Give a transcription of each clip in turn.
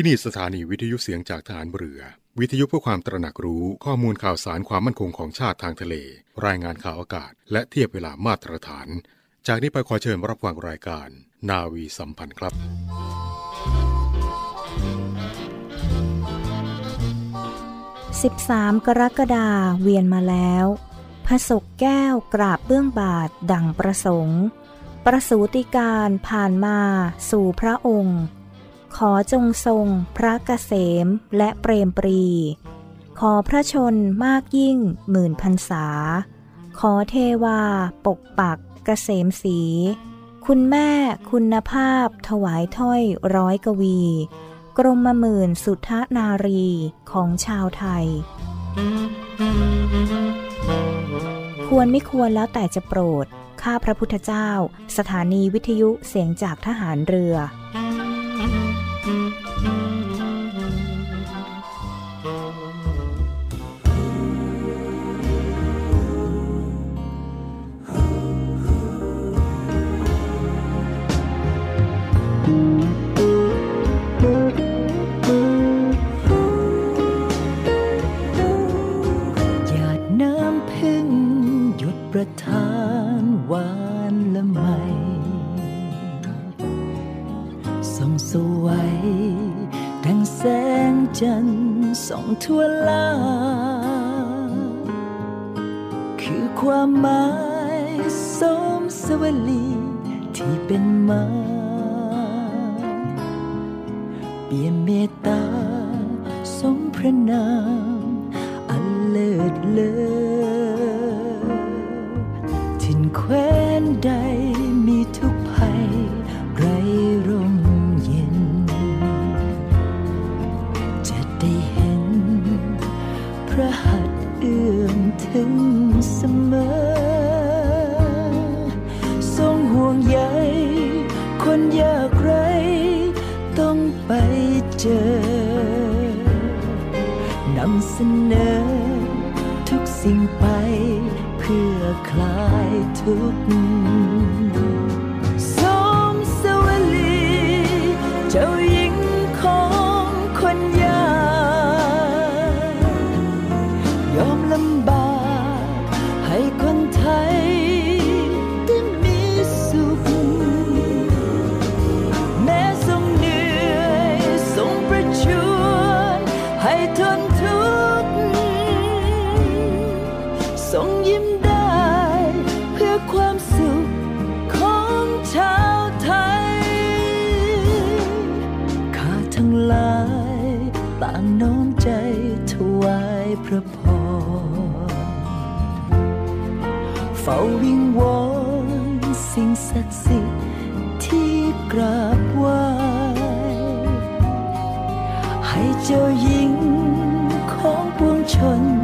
ที่นี่สถานีวิทยุเสียงจากฐานเรือ วิทยุเพื่อความตระหนักรู้ข้อมูลข่าวสารความมั่นคงของชาติทางทะเล รายงานข่าวอากาศ และเทียบเวลามาตรฐาน จากนี้ไปขอเชิญรับฟังรายการ นาวีสัมพันธ์ครับ 13 กรกฎาเวียนมาแล้วพระศกแก้วกราบเบื้องบาทดังประสงค์ ประสูติการผ่านมาสู่พระองค์ ขอจงทรงพระเกษมและเปรมปรี ขอพระชนมากยิ่งหมื่นพรรษา ขอเทวาปกปักเกษมสี คุณแม่คุณภาพถวายถ้อยร้อยกวี กรมหมื่นสุทนารีของชาวไทย ควรไม่ควรแล้วแต่จะโปรด ข้าพระพุทธเจ้า สถานีวิทยุเสียงจากทหารเรือ สนอ ทุกสิ่งไปเพื่อคลายทุกข์ ศักดิ์สิทธิ์ที่กราบไหว้ให้เจ้าหญิงของปวงชน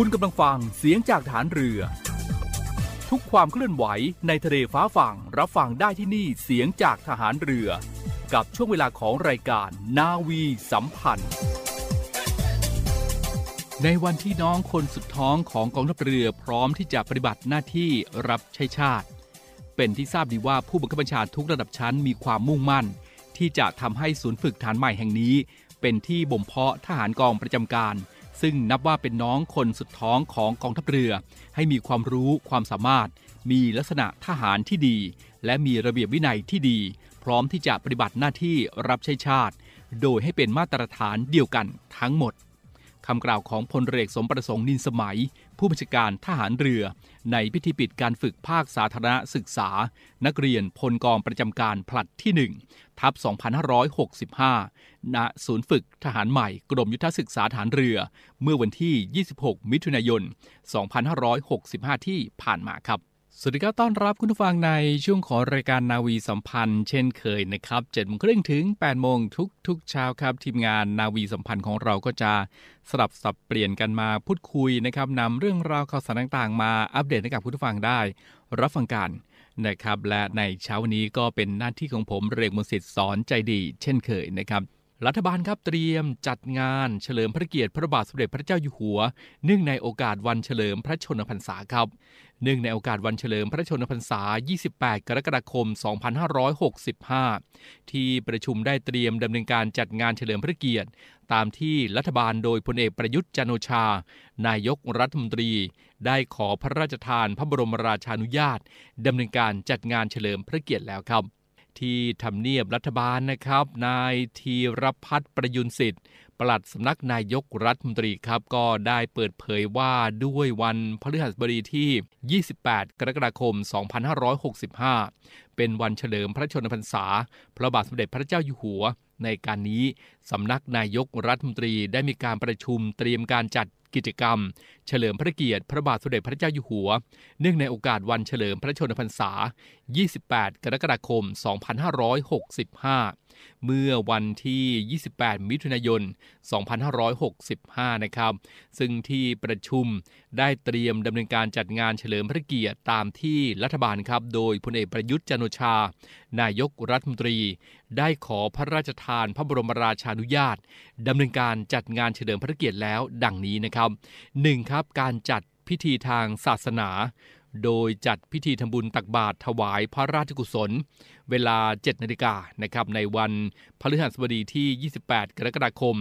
คุณกำลังฟังเสียงจากฐานเรือ ทุกความเคลื่อนไหวในทะเลฟ้าฝั่งรับฟังได้ที่นี่เสียงจากทหารเรือ กับช่วงเวลาของรายการนาวีสัมพันธ์ ในวันที่น้องคนสุดท้องของกองทัพเรือพร้อมที่จะปฏิบัติหน้าที่รับใช้ชาติ เป็นที่ทราบดีว่าผู้บังคับบัญชาทุกระดับชั้นมีความมุ่งมั่น ที่จะทำให้ศูนย์ฝึกฐานใหม่แห่งนี้ เป็นที่บ่มเพาะทหารกองประจำการ ซึ่งนับว่าเป็นน้องคนสุดท้องของกองทัพเรือ ให้มีความรู้ความสามารถ มีลักษณะทหารที่ดี และมีระเบียบวินัยที่ดี พร้อมที่จะปฏิบัติหน้าที่รับใช้ชาติ โดยให้เป็นมาตรฐานเดียวกันทั้งหมดคำกล่าวของพลเรือเอกสมประสงค์นินสมัย ผู้บัญชาการทหารเรือ ในพิธีปิดการฝึกภาคสาธารณศึกษา นักเรียนพลกองประจำการผลัดที่ 1 ทับ 2565 ณ ศูนย์ฝึกทหารใหม่กรมยุทธศึกษาฐานเรือ เมื่อวันที่ 26 มิถุนายน 2565 ที่ผ่านมาครับ สวัสดีครับ ต้อนรับคุณผู้ฟังในช่วงของรายการนาวีสัมพันธ์ เช่นเคยนะครับ7โมงครึ่งถึง8โมงทุกทุกเช้าครับ ทีมงานนาวีสัมพันธ์ของเราก็จะสลับสับเปลี่ยนกันมาพูดคุยนะครับนำเรื่องราวข่าวสารต่างๆ มาอัปเดตให้กับคุณผู้ฟังได้ รับฟังกันนะครับ และในเช้านนี้ก็เป็นหน้าที่ของผมเรกมนสิทธิ์สอนใจดี เช่นเคยนะครับรัฐบาลครับเตรียมจัดงานเฉลิมพระเกียรติพระบาทสมเด็จพระเจ้าอยู่หัว เนื่องในโอกาสวันเฉลิมพระชนมพรรษาครับ เนื่องในโอกาสวันเฉลิมพระชนมพรรษา 28 กรกฎาคม 2565 ที่ประชุมได้เตรียมดำเนินการจัดงานเฉลิมพระเกียรติ ตามที่รัฐบาลโดยพลเอกประยุทธ์จันโอชา นายกรัฐมนตรี ได้ขอพระราชทานพระบรมราชานุญาตดำเนินการจัดงานเฉลิมพระเกียรติแล้วครับ ที่ทำเนียบรัฐบาลนะครับ นายธีรพัฒน์ประยุนสิทธิ์ปลัดสำนักนายกรัฐมนตรีครับ ก็ได้เปิดเผยว่าด้วยวันพฤหัสบดีที่ 28 กรกฎาคม 2565 เป็นวันเฉลิมพระชนมพรรษา พระบาทสมเด็จพระเจ้าอยู่หัว ในการนี้สำนักนายกรัฐมนตรีได้มีการประชุมเตรียมการจัด กิจกรรม เฉลิมพระเกียรติพระบาทสมเด็จพระเจ้าอยู่หัว เนื่องในโอกาสวันเฉลิมพระชนมพรรษา 28 กรกฎาคม 2565 เมื่อวันที่ 28 มิถุนายน 2565 นะครับ ซึ่งที่ประชุมได้เตรียมดำเนินการจัดงานเฉลิมพระเกียรติตามที่รัฐบาลครับ โดยพลเอกประยุทธ์จันทร์โอชา นายกรัฐมนตรี ได้ขอพระราชทานพระบรมราชานุญาตดำเนินการจัดงานเฉลิมพระเกียรติแล้วดังนี้นะครับ 1. ครับการจัดพิธีทางศาสนา โดยจัดพิธีทำบุญตักบาตรถวายพระราชกุศล เวลา 7นาฬิกานะครับในวันพฤหัสบดีที่ 28 กรกฎาคม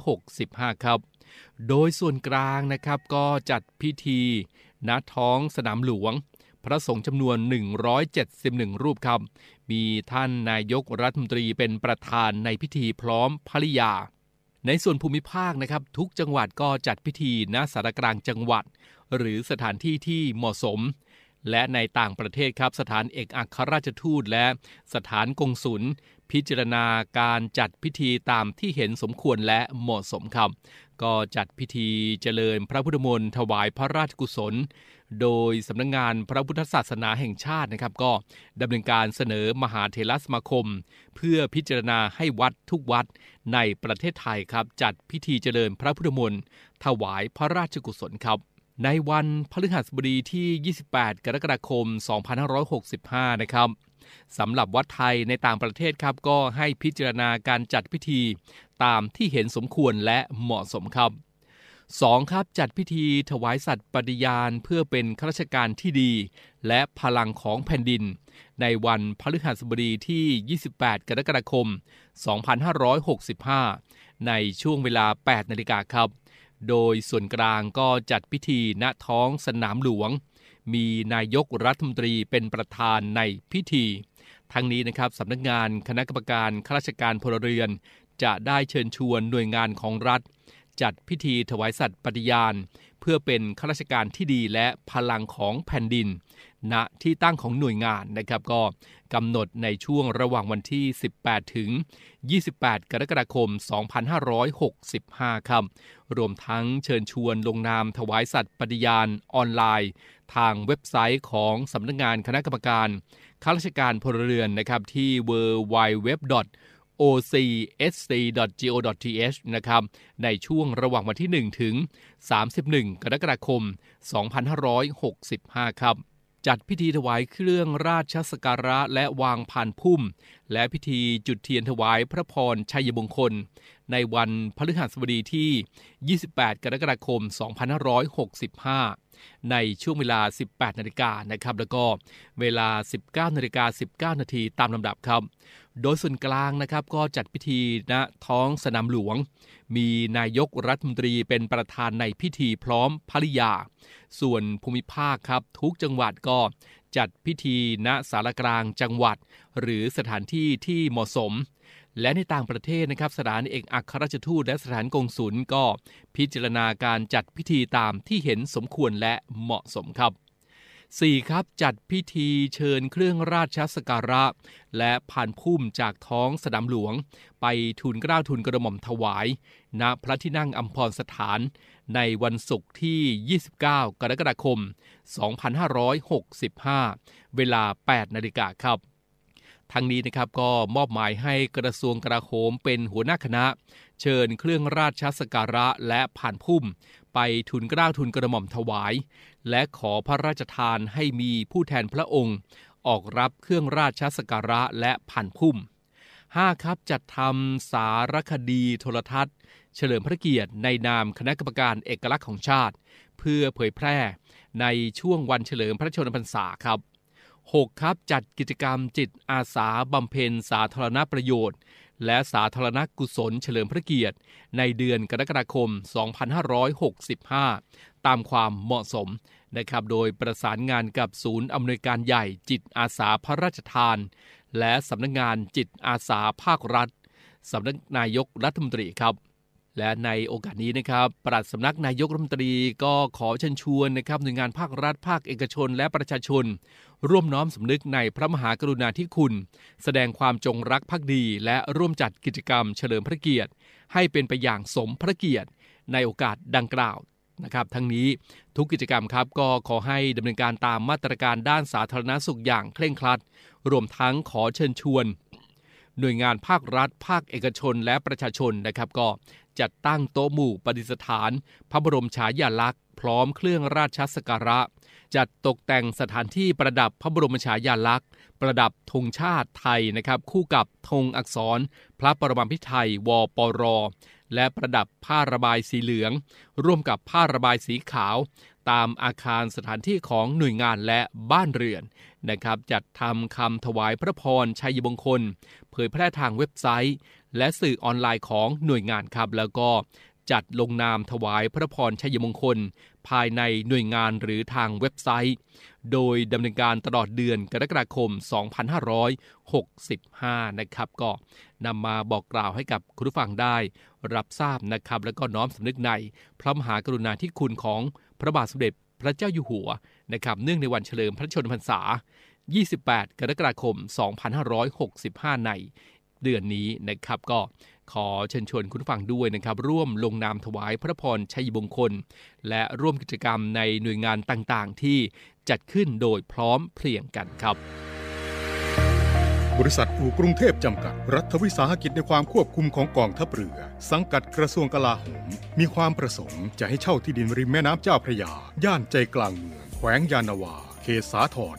2565 ครับ โดยส่วนกลางนะครับก็จัดพิธีณท้องสนามหลวง ระสงฆ์จำนวน 171 รูปครับ มีท่านนายกรัฐมนตรีเป็นประธานในพิธีพร้อมภริยา ในส่วนภูมิภาคนะครับ ทุกจังหวัดก็จัดพิธีณสารกลางจังหวัด หรือสถานที่ที่เหมาะสม และในต่างประเทศครับ สถานเอกอัครราชทูตและสถานกงสุลพิจารณาการจัดพิธีตามที่เห็นสมควรและเหมาะสมครับ ก็จัดพิธีเจริญพระพุทธมนต์ถวายพระราชกุศล โดยสำนักงงานพระพุทธศาสนาแห่งชาตินะครับ ก็ดำเนินการเสนอมหาเถรสมาคม เพื่อพิจารณาให้วัดทุกวัดในประเทศไทยครับ จัดพิธีเจริญพระพุทธมนต์ถวายพระราชกุศลครับ ในวันพฤหัสบดีที่ 28 กรกฎาคม 2565 นะครับสำหรับวัดไทยในต่างประเทศครับ ก็ให้พิจารณาการจัดพิธี ตามที่เห็นสมควรและเหมาะสมครับ 2. ครับจัดพิธีถวายสัตว์ปฏิญาณเพื่อเป็นข้าราชการที่ดี และพลังของแผ่นดิน ในวันพฤหัสบดีที่ 28 กรกฎาคม 2565 ในช่วงเวลา 8 นาฬิกาครับ โดยส่วนกลางก็จัดพิธีณท้องสนามหลวง มีนายกรัฐมนตรีเป็นประธานในพิธี ทั้งนี้นะครับสำนักงานคณะกรรมการข้าราชการพลเรือน จะได้เชิญชวนหน่วยงานของรัฐ จัดพิธีถวายสัตว์ปฏิญาณเพื่อพื่อเป็นข้าราชการที่ดีและพลังของแผ่นดิน ณที่ตั้งของหน่วยงานนะครับก็กำหนดในช่วงระหว่างวันที่ 18 ถึง 28 กรกฎาคม 2565 ครับ รวมทั้งเชิญชวนลงนามถวายสัตย์ปฏิญาณออนไลน์ ทางเว็บไซต์ของสำนักงงานคณะกรรมการข้าราชการพลเรือนนะครับที่ w w w ocsc.go.th นะครับในช่วงระหว่างวันที่ 1 ถึง 31 กรกฎาคม 2565 ครับ จัดพิธีถวายเครื่องราชสการะและวางผ่านพุ่ม และพิธีจุดเทียนถวายพระพรชัยมงคล ในวันพฤหัสบดีที่ 28 กรกฎาคม 2565 ในช่วงเวลา 18 นาฬิกานะครับ แล้วก็เวลา 19 นาฬิกา 19 นาทีตามลำดับครับ โดยส่วนกลางนะครับก็จัดพิธีณท้องสนามหลวง มีนายกรัฐมนตรีเป็นประธานในพิธีพร้อมภริยา ส่วนภูมิภาคครับทุกจังหวัดก็จัดพิธีณสารกลางจังหวัด หรือสถานที่ที่เหมาะสม และในต่างประเทศนะครับสถานเอกอัครราชทูตและสถานกงสุลก็พิจารณาการจัดพิธีตามที่เห็นสมควรและเหมาะสมครับ 4. ครับจัดพิธีเชิญเครื่องราชสการะ และผ่านพุ่มจากท้องสนามหลวง ไปทูลเกล้าทูลกระหม่อมถวาย ณพระที่นั่งอัมพรสถาน ในวันศุกร์ที่ 29 กรกฎาคม 2565 เวลา 8 นาฬิกาครับทั้งนี้นะครับก็มอบหมายให้กระทรวงกลาโหมเป็นหัวหน้าคณะ เชิญเครื่องราชสการะและผ่านพุ่ม ไปทุนกล้าทุนกระหม่อมถวาย และขอพระราชทานให้มีผู้แทนพระองค์ ออกรับเครื่องราชสการะและผ่านพุ่ม 5. ครับจัดทำสารคดีโทรทัศน์ เฉลิมพระเกียรติในนามคณะกรรมการเอกลักษณ์ของชาติ เพื่อเผยแพร่ในช่วงวันเฉลิมพระชนมพรรษาครับ 6. ครับจัดกิจกรรมจิตอาสาบำเพ็ญสาธารณประโยชน์ และสาธารณกุศลเฉลิมพระเกียรติ ในเดือนกรกฎาคม 2565 ตามความเหมาะสมนะครับ โดยประสานงานกับศูนย์อำนวยการใหญ่จิตอาสาพระราชทาน และสำนักงงานจิตอาสาภาครัฐสำนักนายกรัฐมนตรีครับ และในโอกาสนี้นะครับปลัดสำนักนายกรัฐมนตรีก็ขอเชิญชวนนะครับหน่วยงานภาครัฐภาคเอกชน และประชาชน ร่วมน้อมสำนึกในพระมหากรุณาธิคุณ แสดงความจงรักภักดี และร่วมจัดกิจกรรมเฉลิมพระเกียรติ ให้เป็นไปอย่างสมพระเกียรติ ในโอกาสดังกล่าวนะครับทั้งนี้ทุกกิจกรรมครับก็ขอให้ดำเนินการตามมาตรการด้านสาธารณสุขอย่างเคร่งครัด รวมทั้งขอเชิญชวน หน่วยงานภาครัฐ ภาคเอกชนและประชาชนนะครับ ก็ จัดตั้งโต๊ะหมู่ปฏิสถาน พระบรมฉายาลักษณ์พร้อมเครื่องราชสักการะ จัดตกแต่งสถานที่ประดับพระบรมฉายาลักษณ์ ประดับธงชาติไทยนะครับ คู่กับธงอักษร พระปรมาภิไธยวปร และประดับผ้าระบายสีเหลือง ร่วมกับผ้าระบายสีขาว ตามอาคารสถานที่ของหน่วยงานและบ้านเรือนนะครับ จัดทำคำถวายพระพรชัยมงคล เผยแพร่ทางเว็บไซต์ และสื่อออนไลน์ของหน่วยงานครับ แล้วก็จัดลงนามถวายพระพรชัยมงคล ภายในหน่วยงานหรือทางเว็บไซต์ โดยดำเนินการตลอดเดือนกรกฎาคม 2565 นะครับก็นำมาบอกกล่าวให้กับคุณผู้ฟังได้ รับทราบนะครับ แล้วก็น้อมสำนึกในพระมหากรุณาธิคุณของพระบาทสมเด็จพระเจ้าอยู่หัวนะครับเนื่องในวันเฉลิมพระชนมพรรษา 28 กรกฎาคม 2565 ในเดือนนี้นะครับก็ขอเชิญชวนคุณฟังด้วยนะครับ ร่วมลงนามถวายพระพรชัยมงคล และร่วมกิจกรรมในหน่วยงานต่างๆ ที่จัดขึ้นโดยพร้อมเพรียงกันครับ บริษัทอู่กรุงเทพจำกัด รัฐวิสาหกิจในความควบคุมของกองทัพเรือ สังกัดกระทรวงกลาโหม มีความประสงค์จะให้เช่าที่ดินริมแม่น้ำเจ้าพระยา ย่านใจกลางเมืองแขวงยานาวา เขตสาทร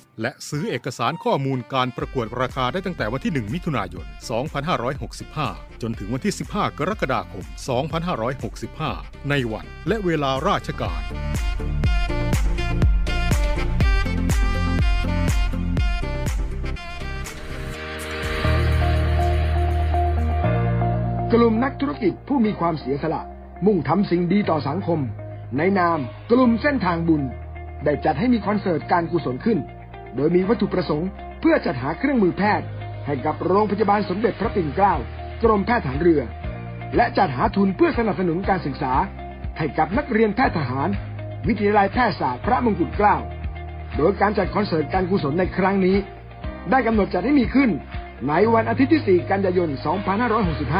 และซื้อเอกสารข้อมูลการประกวดราคาได้ตั้งแต่วันที่ 1 มิถุนายน 2565 จนถึงวันที่ 15 กรกฎาคม 2565 ในวันและเวลาราชการกลุ่มนักธุรกิจผู้มีความเสียสละ มุ่งทำสิ่งดีต่อสังคม ในนามกลุ่มเส้นทางบุญ ได้จัดให้มีคอนเสิร์ตการกุศลขึ้น โดยมีวัตถุประสงค์ เพื่อจัดหาเครื่องมือแพทย์ ให้กับโรงพยาบาลสมเด็จพระปิ่นเกล้า กรมแพทย์ฐานเรือ และจัดหาทุนเพื่อสนับสนุนการศึกษา ให้กับนักเรียนแพทย์ทหาร วิทยาลัยแพทยศาสตร์พระมงกุฎเกล้า โดยการจัดคอนเสิร์ตการกุศลในครั้งนี้ ได้กำหนดจัดให้มีขึ้น ในวันอาทิตย์ที่ 4 กันยายน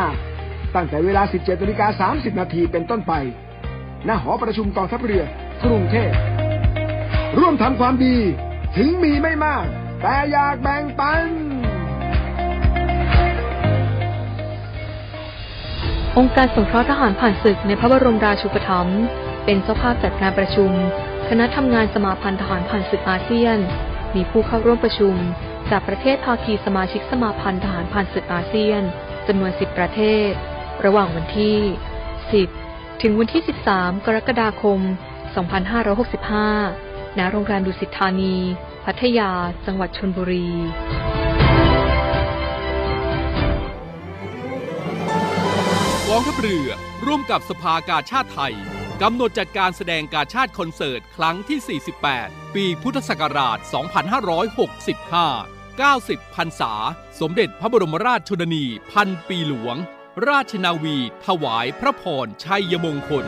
2565 ตั้งแต่เวลา 17นาฬิกา30 นาทีเป็นต้นไป ณ หอประชุมกองทัพเรือ กรุงเทพร่วมทำความดี ถึงมีไม่มาก แต่อยากแบ่งปัน องค์การสงเคราะห์ทหารผ่านศึกในพระบรมราชูปถัมภ์เป็นเจ้าภาพจัดการประชุม คณะทำงานสมาพันธ์ทหารผ่านศึกอาเซียน มีผู้เข้าร่วมประชุม จากประเทศภาคีสมาชิกสมาพันธ์ทหารผ่านศึกอาเซียนจำนวน 10 ประเทศ ระหว่างวันที่ 10 ถึงวันที่ 13 กรกฎาคม 2565 ณโรงแรมดุสิตธานี พัทยา จังหวัดชลบุรีกองทัพเรือ ร่วมกับสภากาชาติไทยกำหนดจัดการแสดงกาชาติคอนเสิร์ต ครั้งที่ 48 ปีพุทธศักราช 2565 90พรรษา สมเด็จพระบรมราชชนนี พันปีหลวง ราชนาวี ถวายพระพรชัยมงคล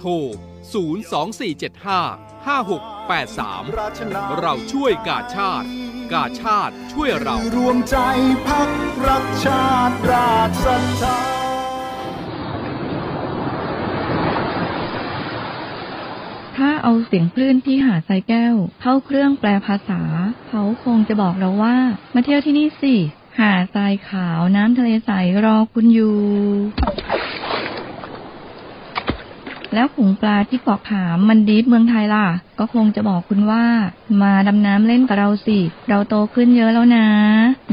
โทร 02475 5683 เราช่วยกาชาติ กาชาติช่วยเรา รวมใจพักรักชาติราชศรัทธาถ้าเอาเสียงคลื่นที่หาดทรายแก้ว เข้าเครื่องแปลภาษา เขาคงจะบอกเราว่า มาเที่ยวที่นี่สิ หาดทรายขาวน้ำทะเลใสรอคุณอยู่ แล้วขงปลาที่เกาะขามมันดีฟเมืองไทยล่ะ ก็คงจะบอกคุณว่า มาดำน้ำเล่นกับเราสิ เราโตขึ้นเยอะแล้วนะ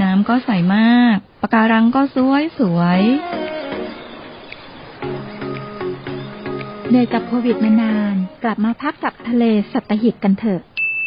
น้ำก็ใสมากปะการังก็สวยสวยเหนื่อยกับโควิดมานาน กลับมาพักกับทะเลสัตหิตกันเถอะ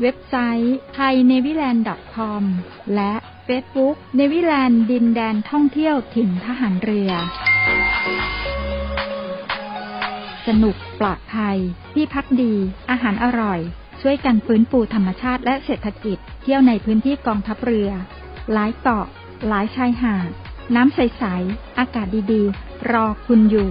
เว็บไซต์ thainewiland.com และ Facebook เนวิแลนด์ดินแดนท่องเที่ยวถิ่นทหารเรือ สนุกปลอดภัย ที่พักดี อาหารอร่อย ช่วยกันฟื้นฟูธรรมชาติและเศรษฐกิจ เที่ยวในพื้นที่กองทัพเรือ หลายเกาะ หลายชายหาด น้ำใส ๆ อากาศดี ๆ รอคุณอยู่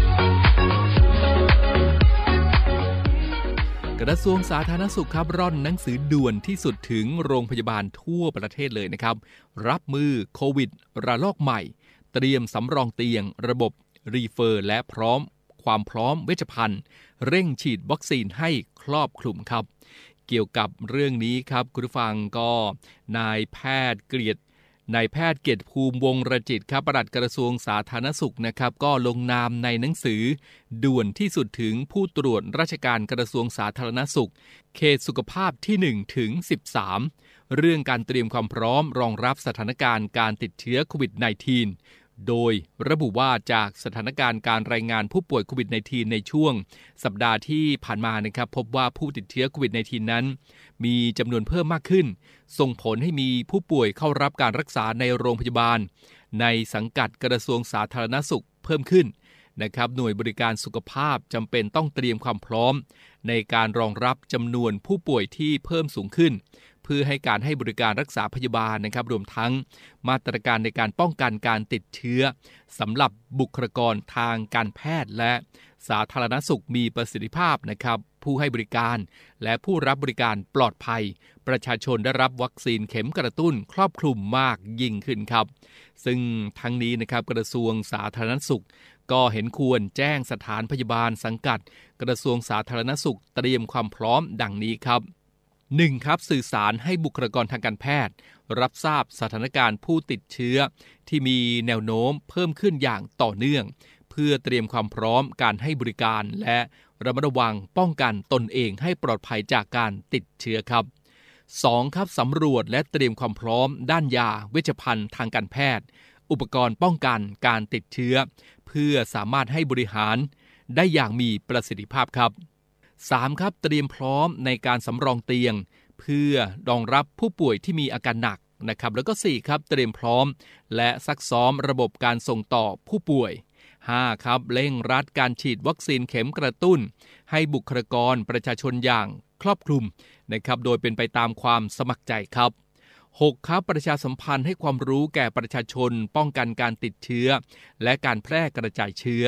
กระทรวงสาธารณสุขครับร่อนหนังสือด่วนที่สุดถึงโรงพยาบาลทั่วประเทศเลยนะครับ รับมือโควิด ระลอกใหม่ เตรียมสำรองเตียง ระบบรีเฟอร์ และพร้อม ความพร้อมเวชภัณฑ์ เร่งฉีดวัคซีนให้ครอบคลุมครับ เกี่ยวกับเรื่องนี้ครับ คุณผู้ฟังก็ นายแพทย์เกลียด นายแพทย์เกียรติภูมิวงรจิตครับปลัดกระทรวงสาธารณสุขนะครับ ก็ลงนามในหนังสือ ด่วนที่สุดถึงผู้ตรวจราชการกระทรวงสาธารณสุข เขตสุขภาพที่ 1 ถึง 13 เรื่องการเตรียมความพร้อมรองรับสถานการณ์การติดเชื้อโควิด -19 โดยระบุว่าจากสถานการณ์การรายงานผู้ป่วยโควิด -19 ในช่วง สัปดาห์ที่ผ่านมานะครับ พบว่าผู้ติดเชื้อโควิด -19 นั้น มีจำนวนเพิ่มมากขึ้น ส่งผลให้มีผู้ป่วยเข้ารับการรักษาในโรงพยาบาล ในสังกัดกระทรวงสาธารณสุขเพิ่มขึ้นนะครับหน่วยบริการสุขภาพจำเป็นต้องเตรียมความพร้อม ในการรองรับจำนวนผู้ป่วยที่เพิ่มสูงขึ้น พื่อให้การให้บริการรักษาพยาบาลนะครับ รวมทั้งมาตรการในการป้องกันการติดเชื้อสำหรับบุคลากรทางการแพทย์และสาธารณสุขมีประสิทธิภาพนะครับ ผู้ให้บริการ และผู้รับบริการปลอดภัย ประชาชนได้รับวัคซีนเข็มกระตุ้นครอบคลุมมากยิ่งขึ้นครับ ซึ่งทั้งนี้นะครับกระทรวงสาธารณสุข ก็เห็นควรแจ้งสถานพยาบาลสังกัด กระทรวงสาธารณสุขเตรียมความพร้อมดังนี้ครับ 1. ครับสื่อสารให้บุคลากรทางการแพทย์ รับทราบสถานการณ์ผู้ติดเชื้อ ที่มีแนวโน้มเพิ่มขึ้นอย่างต่อเนื่อง เพื่อเตรียมความพร้อมการให้บริการและระมัดระวังป้องกันตนเองให้ปลอดภัยจากการติดเชื้อครับ 2. ครับสำรวจและเตรียมความพร้อม ด้านยา เวชภัณฑ์ทางการแพทย์ อุปกรณ์ป้องกันการติดเชื้อ เพื่อสามารถให้บริหารได้อย่างมีประสิทธิภาพครับ 3. ครับเตรียมพร้อมในการสำรองเตียง เพื่อรองรับผู้ป่วยที่มีอาการหนักนะครับแล้วก็ 4. ครับเตรียมพร้อม และซักซ้อมระบบการส่งต่อผู้ป่วย 5. ครับเร่งรัดการฉีดวัคซีนเข็มกระตุ้น ให้บุคลากรประชาชนอย่างครอบคลุมนะครับโดยเป็นไปตามความสมัครใจครับ 6. ครับประชาสัมพันธ์ให้ความรู้แก่ประชาชน ป้องกันการติดเชื้อ และการแพร่กระจายเชื้อ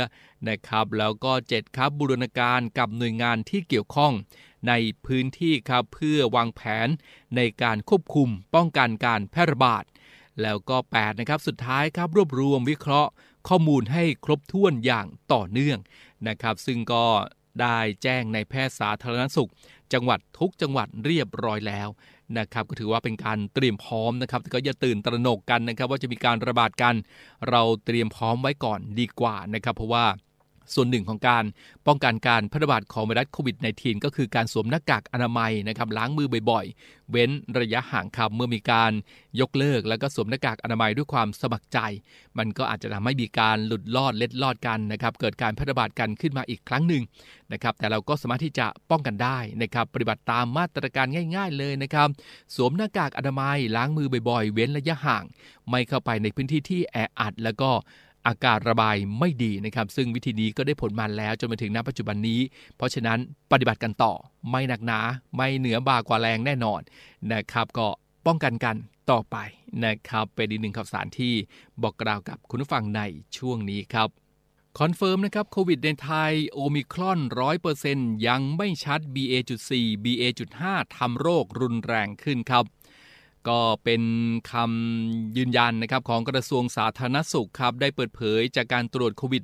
นะครับแล้วก็ 7 ครับบูรณาการกับหน่วยงานที่เกี่ยวข้องในพื้นที่ครับเพื่อวางแผนในการควบคุม ป้องกันการแพร่ระบาด แล้วก็ 8 นะครับสุดท้ายครับรวบรวมวิเคราะห์ ข้อมูลให้ครบถ้วนอย่างต่อเนื่องนะครับซึ่งก็ได้แจ้งในแพทย์สาธารณสุข จังหวัดทุกจังหวัดเรียบร้อยแล้ว นะครับก็ถือว่าเป็นการเตรียมพร้อมนะครับก็อย่าตื่นตระหนกกันนะครับ ว่าจะมีการระบาดกัน เราเตรียมพร้อมไว้ก่อนดีกว่านะครับ เพราะว่า ส่วนหนึ่งของการป้องกันการแพร่ระบาดของไวรัสโควิด -19 ก็คือการสวมหน้ากากอนามัยนะครับล้างมือบ่อยๆ เว้นระยะห่างครับเมื่อมีการยกเลิก แล้วก็สวมหน้ากากอนามัยด้วยความสมัครใจ มันก็อาจจะทำให้มีการหลุดลอดเล็ดลอดกันนะครับเกิดการแพร่ระบาดกันขึ้นมาอีกครั้งหนึ่งนะครับแต่เราก็สามารถที่จะป้องกันได้นะครับปฏิบัติตามมาตรการง่าย ๆ เลยนะครับสวมหน้ากากอนามัยล้างมือบ่อยๆ เว้นระยะห่าง ไม่เข้าไปในพื้นที่ที่แออัดแล้วก็ อากาศระบายไม่ดีนะครับ ซึ่งวิธีนี้ก็ได้ผลมาแล้วจนมาถึงณปัจจุบันนี้ เพราะฉะนั้นปฏิบัติกันต่อไม่หนักหนา ไม่เหนือบากว่าแรงแน่นอนนะครับ ก็ป้องกันกันต่อไปนะครับเป็นอีกหนึ่งข่าวสารที่บอกกล่าวกับคุณผู้ฟังในช่วงนี้ครับคอนเฟิร์มนะครับโควิดในไทยโอมิครอน 100%ยังไม่ชัด BA.4 BA.5 ทำโรครุนแรงขึ้นครับ ก็เป็นคำยืนยันนะครับของกระทรวงสาธารณสุขครับได้เปิดเผยจากการตรวจโควิด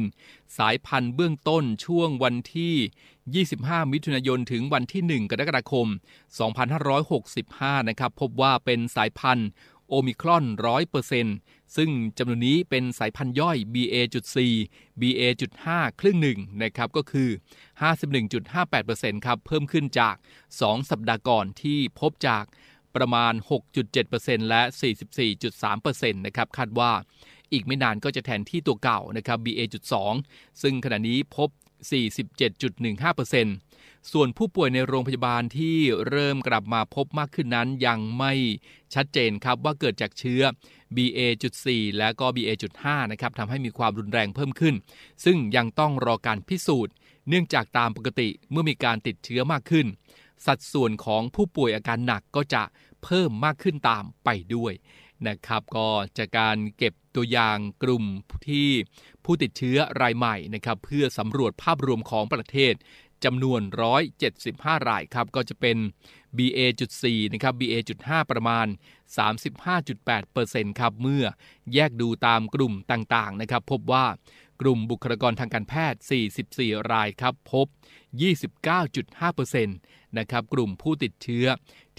-19 สายพันธุ์เบื้องต้นช่วงวันที่ 25 มิถุนายนถึงวันที่ 1 กรกฎาคม 2565 นะครับพบว่าเป็นสายพันธุ์โอมิครอน 100%ซึ่งจำนวนนี้เป็นสายพันธุ์ย่อย BA.4 BA.5 ครึ่งหนึ่งนะครับก็คือ 51.58%ครับเพิ่มขึ้นจาก 2 สัปดาห์ก่อนที่พบจาก ประมาณ 6.7%และ 44.3%นะครับคาดว่าอีกไม่นานก็จะแทนที่ตัวเก่านะครับ BA.2 ซึ่งขณะนี้พบ 47.15%ส่วนผู้ป่วยในโรงพยาบาลที่เริ่มกลับมาพบมากขึ้นนั้นยังไม่ชัดเจนครับว่าเกิดจากเชื้อ BA.4 และก็ BA.5 นะครับทำให้มีความรุนแรงเพิ่มขึ้น ซึ่งยังต้องรอการพิสูจน์ เนื่องจากตามปกติเมื่อมีการติดเชื้อมากขึ้น สัดส่วนของผู้ป่วยอาการหนักก็จะเพิ่มมากขึ้นตามไปด้วยนะครับ ก็จากการเก็บตัวอย่างกลุ่มที่ผู้ติดเชื้อรายใหม่นะครับ เพื่อสำรวจภาพรวมของประเทศจำนวน 175 รายครับ ก็จะเป็น BA.4 นะครับ BA.5 ประมาณ 35.8%ครับ เมื่อแยกดูตามกลุ่มต่าง ๆ นะครับ พบว่ากลุ่มบุคลากรทางการแพทย์ 44 รายครับ พบ 29.5% นะครับกลุ่มผู้ติดเชื้อ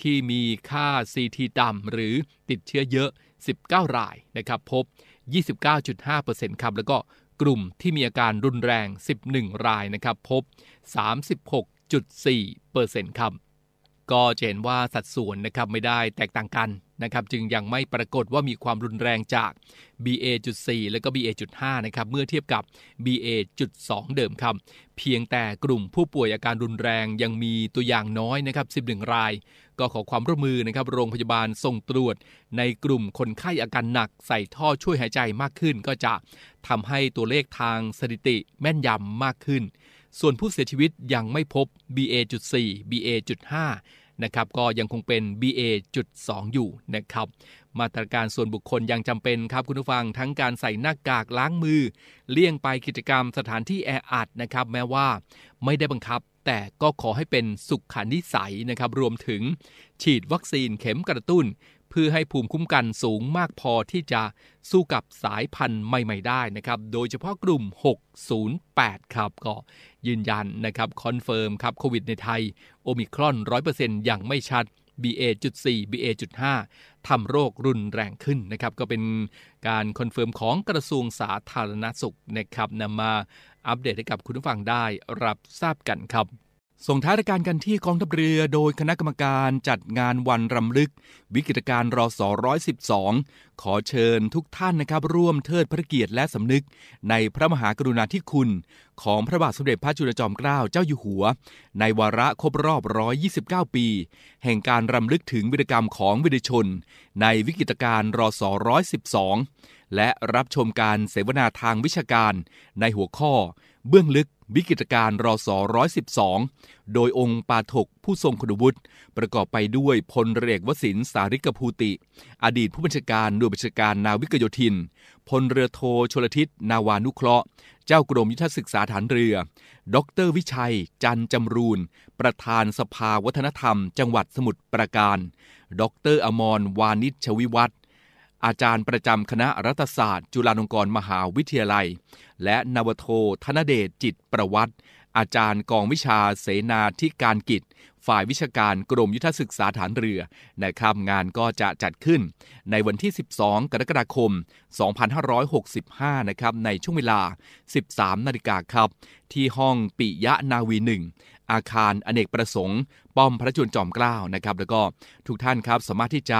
ที่มีค่า CT ต่ำหรือติดเชื้อเยอะ 19 รายนะครับพบ 29.5%ครับแล้วก็กลุ่มที่มีอาการรุนแรง 11 รายนะครับพบ 36.4%ครับ ก็จะเห็นว่าสัดส่วนนะครับไม่ได้แตกต่างกันนะครับจึงยังไม่ปรากฏว่ามีความรุนแรงจาก BA.4 และก็ BA.5 นะครับเมื่อเทียบกับ BA.2 เดิมครับ เพียงแต่กลุ่มผู้ป่วยอาการรุนแรงยังมีตัวอย่างน้อยนะครับ 11 ราย ก็ขอความร่วมมือนะครับโรงพยาบาลส่งตรวจ ในกลุ่มคนไข้อาการหนักใส่ท่อช่วยหายใจมากขึ้น ก็จะทำให้ตัวเลขทางสถิติแม่นยำมากขึ้น ส่วนผู้เสียชีวิตยังไม่พบ BA.4 BA.5 นะครับก็ยังคงเป็น BA.2 อยู่นะครับมาตรการส่วนบุคคลยังจำเป็นครับคุณผู้ฟังทั้งการใส่หน้ากากล้างมือ เลี่ยงไปกิจกรรมสถานที่แออัดนะครับแม้ว่าไม่ได้บังคับ แต่ก็ขอให้เป็นสุขนิสัยนะครับรวมถึงฉีดวัคซีนเข็มกระตุ้น เพื่อให้ภูมิคุ้มกันสูงมากพอที่จะสู้กับสายพันธุ์ใหม่ ๆ ได้นะครับ โดยเฉพาะกลุ่ม 608 ครับ ก็ยืนยันนะครับ คอนเฟิร์มครับโควิดในไทย โอมิครอน 100%อย่างไม่ชัด BA.4 BA.5 ทำโรครุนแรงขึ้นนะครับ ก็เป็นการคอนเฟิร์มของกระทรวงสาธารณสุขนะครับนำมาอัปเดตให้กับคุณผู้ฟังได้รับทราบกันครับ ส่งท้ายรายการกันที่กองทัพเรือโดยคณะกรรมการจัดงานวันรำลึก วิกฤตการณ์ ร.ศ. 112ขอเชิญทุกท่านนะครับ ร่วมเทิดพระเกียรติและสำนึก ในพระมหากรุณาธิคุณ ของพระบาทสมเด็จพระจุลจอมเกล้าเจ้าอยู่หัว ในวาระครบรอบ 129 ปี แห่งการรำลึกถึงวิรกรรมของวิรชน ในวิกฤตการรอสอ112และรับชมการเสวนาทางวิชาการ ในหัวข้อ เบื้องลึกวิกฤตการรอสอ112โดยองค์ปาถกผู้ทรงคุณวุฒิประกอบไปด้วยพลเรือเอกวสินสาริกภูติ อดีตผู้บัญชาการหน่วยบัญชาการนาวิกโยธิน พลเรือโทชลทิศนาวานุเคราะห์ เจ้ากรมยุทธศึกษาฐานเรือ ดรวิชัย จันจำรูน ประธานสภาวัฒนธรรม จังหวัดสมุทรปราการ ดรอมรวานิชวิวัฒน์ อาจารย์ประจำคณะรัฐศาสตร์ จุฬาลงกรณ์มหาวิทยาลัย และนวโทธนเดชจิตประวัติ อาจารย์กองวิชาเสนาธิการกิจ ฝ่ายวิชาการกรมยุทธศึกษาฐานเรือนะครับงานก็จะจัดขึ้น ในวันที่ 12 กรกฎาคม 2565 นะครับในช่วงเวลา 13 นาฬิกาครับ ที่ห้องปิยะนาวีหนึ่ง อาคารอเนกประสงค์ ป้อมพระจุลจอมเกล้านะครับ แล้วก็ทุกท่านครับ สามารถที่จะ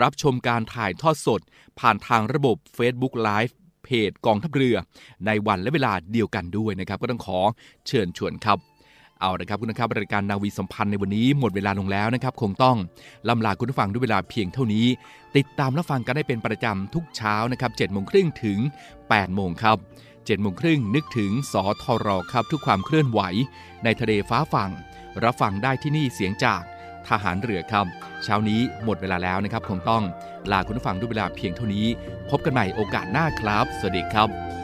รับชมการถ่ายทอดสด ผ่านทางระบบ Facebook Live เพจกองทัพเรือ ในวันและเวลาเดียวกันด้วยนะครับ ก็ต้องขอเชิญชวนครับเอาละครับคุณนะครับรายการนาวีสัมพันธ์ในวันนี้หมดเวลาลงแล้วนะครับ คงต้องลำลาคุณผู้ฟังด้วยเวลาเพียงเท่านี้ ติดตามรับฟังกันได้เป็นประจำทุกเช้านะครับ7โมงครึ่งถึง8โมงครับ 7โมงครึ่งนึกถึงสทรครับทุกความเคลื่อนไหว ในทะเลฟ้าฝั่ง รับฟังได้ที่นี่เสียงจากทหารเรือครับ เช้านี้หมดเวลาแล้วนะครับ คงต้องลาคุณผู้ฟังด้วยเวลาเพียงเท่านี้ พบกันใหม่โอกาสหน้าครับ สวัสดีครับ